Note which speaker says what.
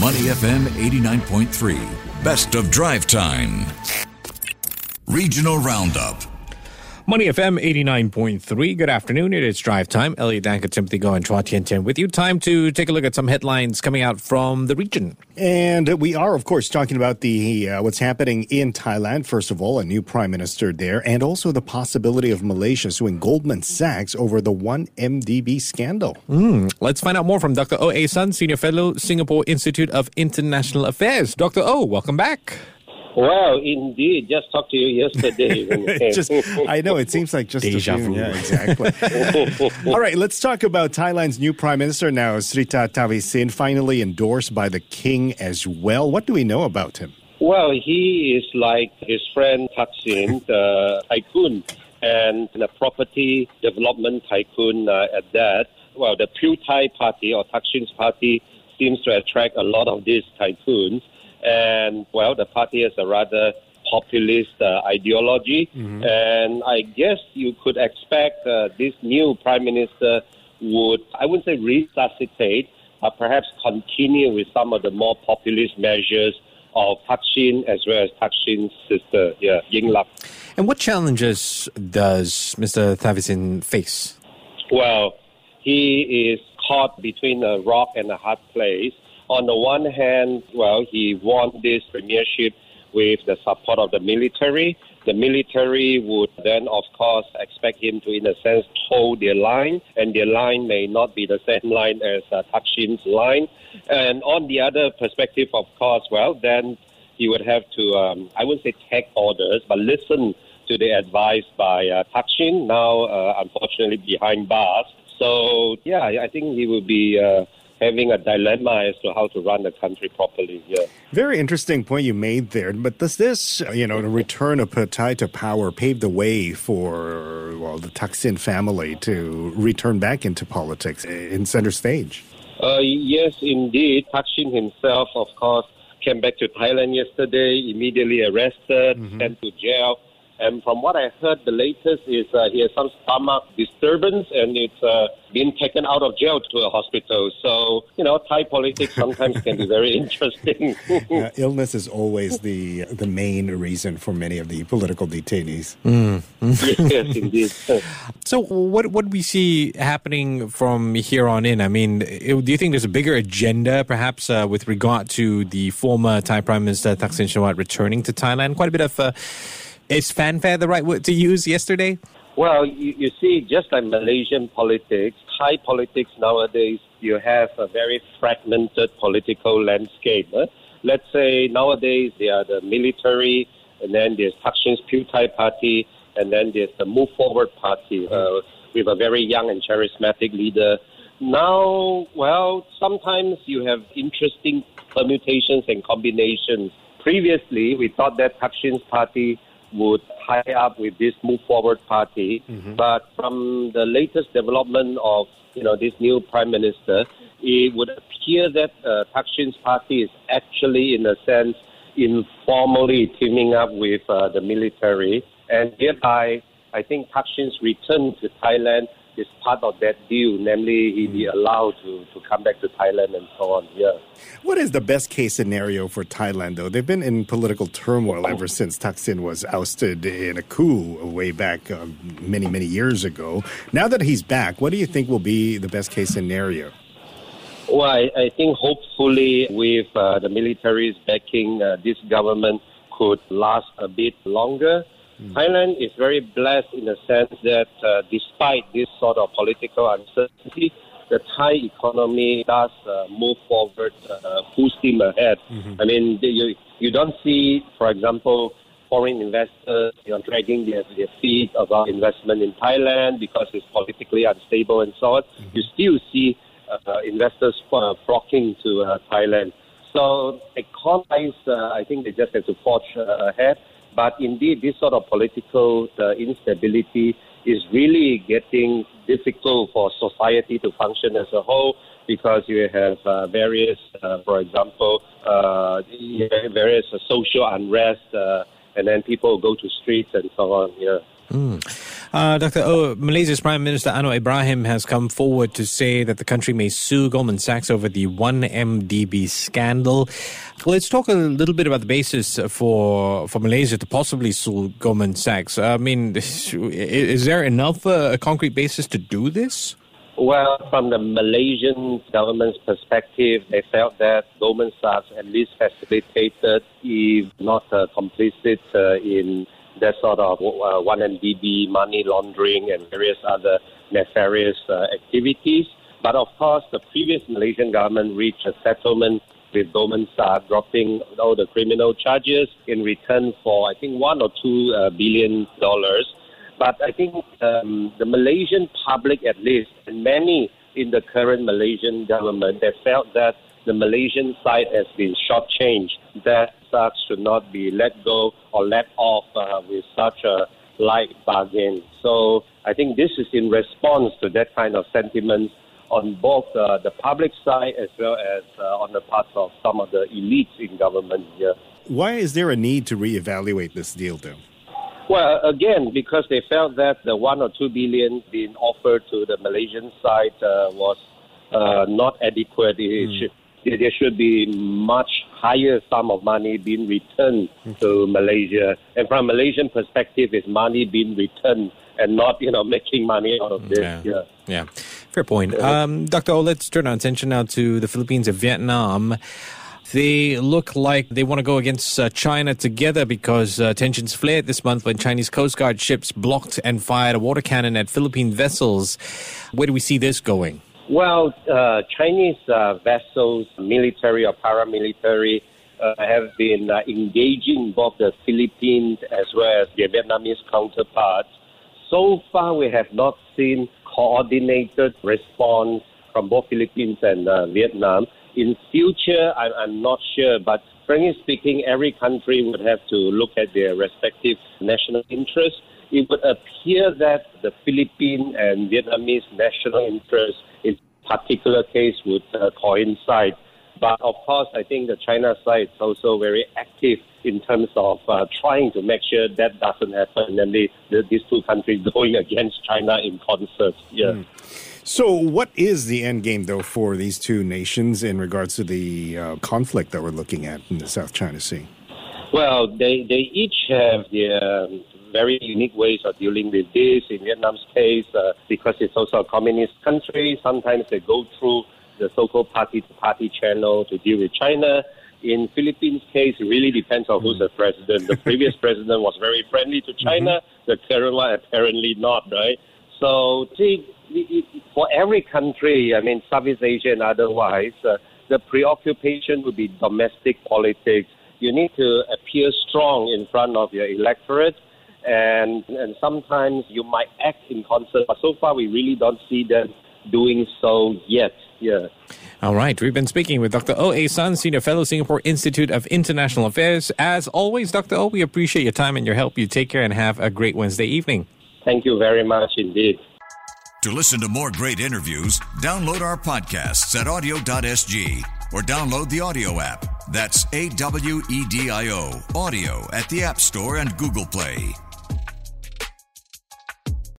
Speaker 1: Money FM 89.3. Best of drive time. Regional Roundup.
Speaker 2: Money FM 89.3. Good afternoon. It is drive time. Elliot Danker, Timothy Go, and Chua Tian Tian with you. Time to take a look at some headlines coming out from the region.
Speaker 3: And we are, of course, talking about the uh, what's happening in Thailand. First of all, a new prime minister there, and also the possibility of Malaysia suing Goldman Sachs over the 1MDB scandal.
Speaker 2: Mm. Let's find out more from Dr. O. A. Sun, Senior Fellow, Singapore Institute of International Affairs. Dr. O, welcome back.
Speaker 4: Well, indeed, just talked to you yesterday.
Speaker 3: just, I know it seems like just
Speaker 2: Deja
Speaker 3: a few,
Speaker 2: vu.
Speaker 3: Yeah, exactly. All right, let's talk about Thailand's new prime minister now, Srettha Thavisin, finally endorsed by the king as well. What do we know about him?
Speaker 4: well, he is like his friend Thaksin, the tycoon, and a property development tycoon uh, at that. Well, the Pheu Thai party or Thaksin's party seems to attract a lot of these tycoons. And, well, the party has a rather populist uh, ideology. And I guess you could expect uh, this new prime minister would, I wouldn't say resuscitate, uh, perhaps continue with some of the more populist measures of Thaksin as well as Thaksin's sister, yeah, Yingluck.
Speaker 2: And what challenges does Mr. Thavisin face?
Speaker 4: Well, he is caught between a rock and a hard place. On the one hand, well, he won this premiership with the support of the military. The military would then, of course, expect him to, in a sense, hold their line, and their line may not be the same line as uh, Thaksin's line. And on the other perspective, of course, well, then he would have to, um, I wouldn't say take orders, but listen to the advice by uh, Thaksin, now uh, unfortunately behind bars. So, yeah, I I think he will be uh, having a dilemma as to how to run the country properly. Yeah.
Speaker 3: Very interesting point you made there. But does this, you know, the return of Pheu Thai to power pave the way for, well, the Thaksin family to return back into politics in center stage?
Speaker 4: Uh, yes, indeed. Thaksin himself, of course, came back to Thailand yesterday, immediately arrested, sent to jail. And from what I heard, the latest is uh, he has some stomach disturbance and it's uh, been taken out of jail to a hospital. So, you know, Thai politics sometimes can be very interesting.
Speaker 3: Uh, illness is always the the main reason for many of the political detainees.
Speaker 4: yes, indeed.
Speaker 2: So, what what do we see happening from here on in? I mean, it- do you think there's a bigger agenda, perhaps, uh, with regard to the former Thai Prime Minister Thaksin Shinawatra returning to Thailand? Quite a bit of uh, is fanfare the right word to use yesterday?
Speaker 4: Well, you, you see, just like Malaysian politics, Thai politics nowadays, you have a very fragmented political landscape. Let's say nowadays there are the military, and then there's Thaksin's Pheu Thai party, and then there's the Move Forward party uh, with a very young and charismatic leader. Now, well, sometimes you have interesting permutations and combinations. Previously, we thought that Thaksin's party would tie up with this Move Forward party, but from the latest development of you know this new prime minister, it would appear that uh, Thaksin's party is actually, in a sense, informally teaming up with uh, the military, and thereby, I think Thaksin's return to Thailand is part of that deal, namely he be allowed to, to come back to Thailand and so on. Yeah.
Speaker 3: What is the best case scenario for Thailand, though? They've been in political turmoil ever since Thaksin was ousted in a coup way back um, many, many years ago. Now that he's back, what do you think will be the best case scenario?
Speaker 4: Well, I, I think hopefully with uh, the military's backing, uh, this government could last a bit longer. Thailand is very blessed in the sense that uh, despite this sort of political uncertainty, the Thai economy does uh, move forward uh, full steam ahead. I mean, you, you don't see, for example, foreign investors you know, dragging their, their feet about investment in Thailand because it's politically unstable and so on. You still see uh, investors uh, flocking to uh, Thailand. So economies, uh, I think they just have to forge uh, ahead. But indeed, this sort of political uh, instability is really getting difficult for society to function as a whole because you have uh, various, uh, for example, uh, various social unrest, uh, and then people go to streets and so on. Yeah.
Speaker 2: Uh, Dr. O, Malaysia's Prime Minister Anwar Ibrahim has come forward to say that the country may sue Goldman Sachs over the 1MDB scandal. Let's talk a little bit about the basis for for Malaysia to possibly sue Goldman Sachs. I mean, is there enough uh, a concrete basis to do this?
Speaker 4: Well, from the Malaysian government's perspective, they felt that Goldman Sachs at least facilitated, if not uh, complicit, uh, in that sort of uh, 1MDB money laundering and various other nefarious uh, activities. But of course, the previous Malaysian government reached a settlement with Goldman Sachs, dropping all the criminal charges in return for, I think, one or two uh, billion dollars. But I think um, the Malaysian public, at least, and many in the current Malaysian government, they felt that the Malaysian side has been shortchanged, that should not be let go or let off uh, with such a light bargain. So I think this is in response to that kind of sentiment on both uh, the public side as well as uh, on the part of some of the elites in government here.
Speaker 3: Why is there a need to reevaluate this deal, though?
Speaker 4: Well, again, because they felt that the one or two billion being offered to the Malaysian side uh, was uh, not adequate. Mm. Should, there should be much higher sum of money being returned to Malaysia. And from a Malaysian perspective, is money being returned and not, you know, making money out of this.
Speaker 2: Yeah. yeah. yeah. Fair point. Um, Dr. O, let's turn our attention now to the Philippines and Vietnam. They look like they want to go against uh, China together because uh, tensions flared this month when Chinese Coast Guard ships blocked and fired a water cannon at Philippine vessels. Where do we see this going?
Speaker 4: Well, uh, Chinese uh, vessels, military or paramilitary, uh, have been uh, engaging both the Philippines as well as their Vietnamese counterparts. So far, we have not seen coordinated response from both Philippines and Vietnam. In future, I, I'm not sure, but frankly speaking, every country would have to look at their respective national interests. It would appear that the Philippine and Vietnamese national interests in particular case would uh, coincide. But of course, I think the China side is also very active in terms of uh, trying to make sure that doesn't happen, and the, these two countries going against China in concert. Yeah. Mm.
Speaker 3: So, what is the end game, though, for these two nations in regards to the uh, conflict that we're looking at in the South China Sea?
Speaker 4: Well, they, they each have their um, very unique ways of dealing with this. In Vietnam's case, uh, because it's also a communist country, sometimes they go through the so-called party-to-party channel to deal with China. In Philippines' case, it really depends on who's the president. The previous president was very friendly to China. Mm-hmm. The current one apparently not, right? So, see, for every country, I mean, Southeast Asia and otherwise, uh, the preoccupation would be domestic politics. You need to appear strong in front of your electorate, and and sometimes you might act in concert. But so far, we really don't see them doing so yet. Yeah.
Speaker 2: All right. We've been speaking with Dr. O. A. Sun, Senior Fellow, Singapore Institute of International Affairs. As always, Dr. O, we appreciate your time and your help. You take care and have a great Wednesday evening.
Speaker 4: Thank you very much indeed.
Speaker 1: To listen to more great interviews, download our podcasts at awedio.sg or download the AWEDIO app. That's A W E D I O, AWEDIO at the App Store and Google Play.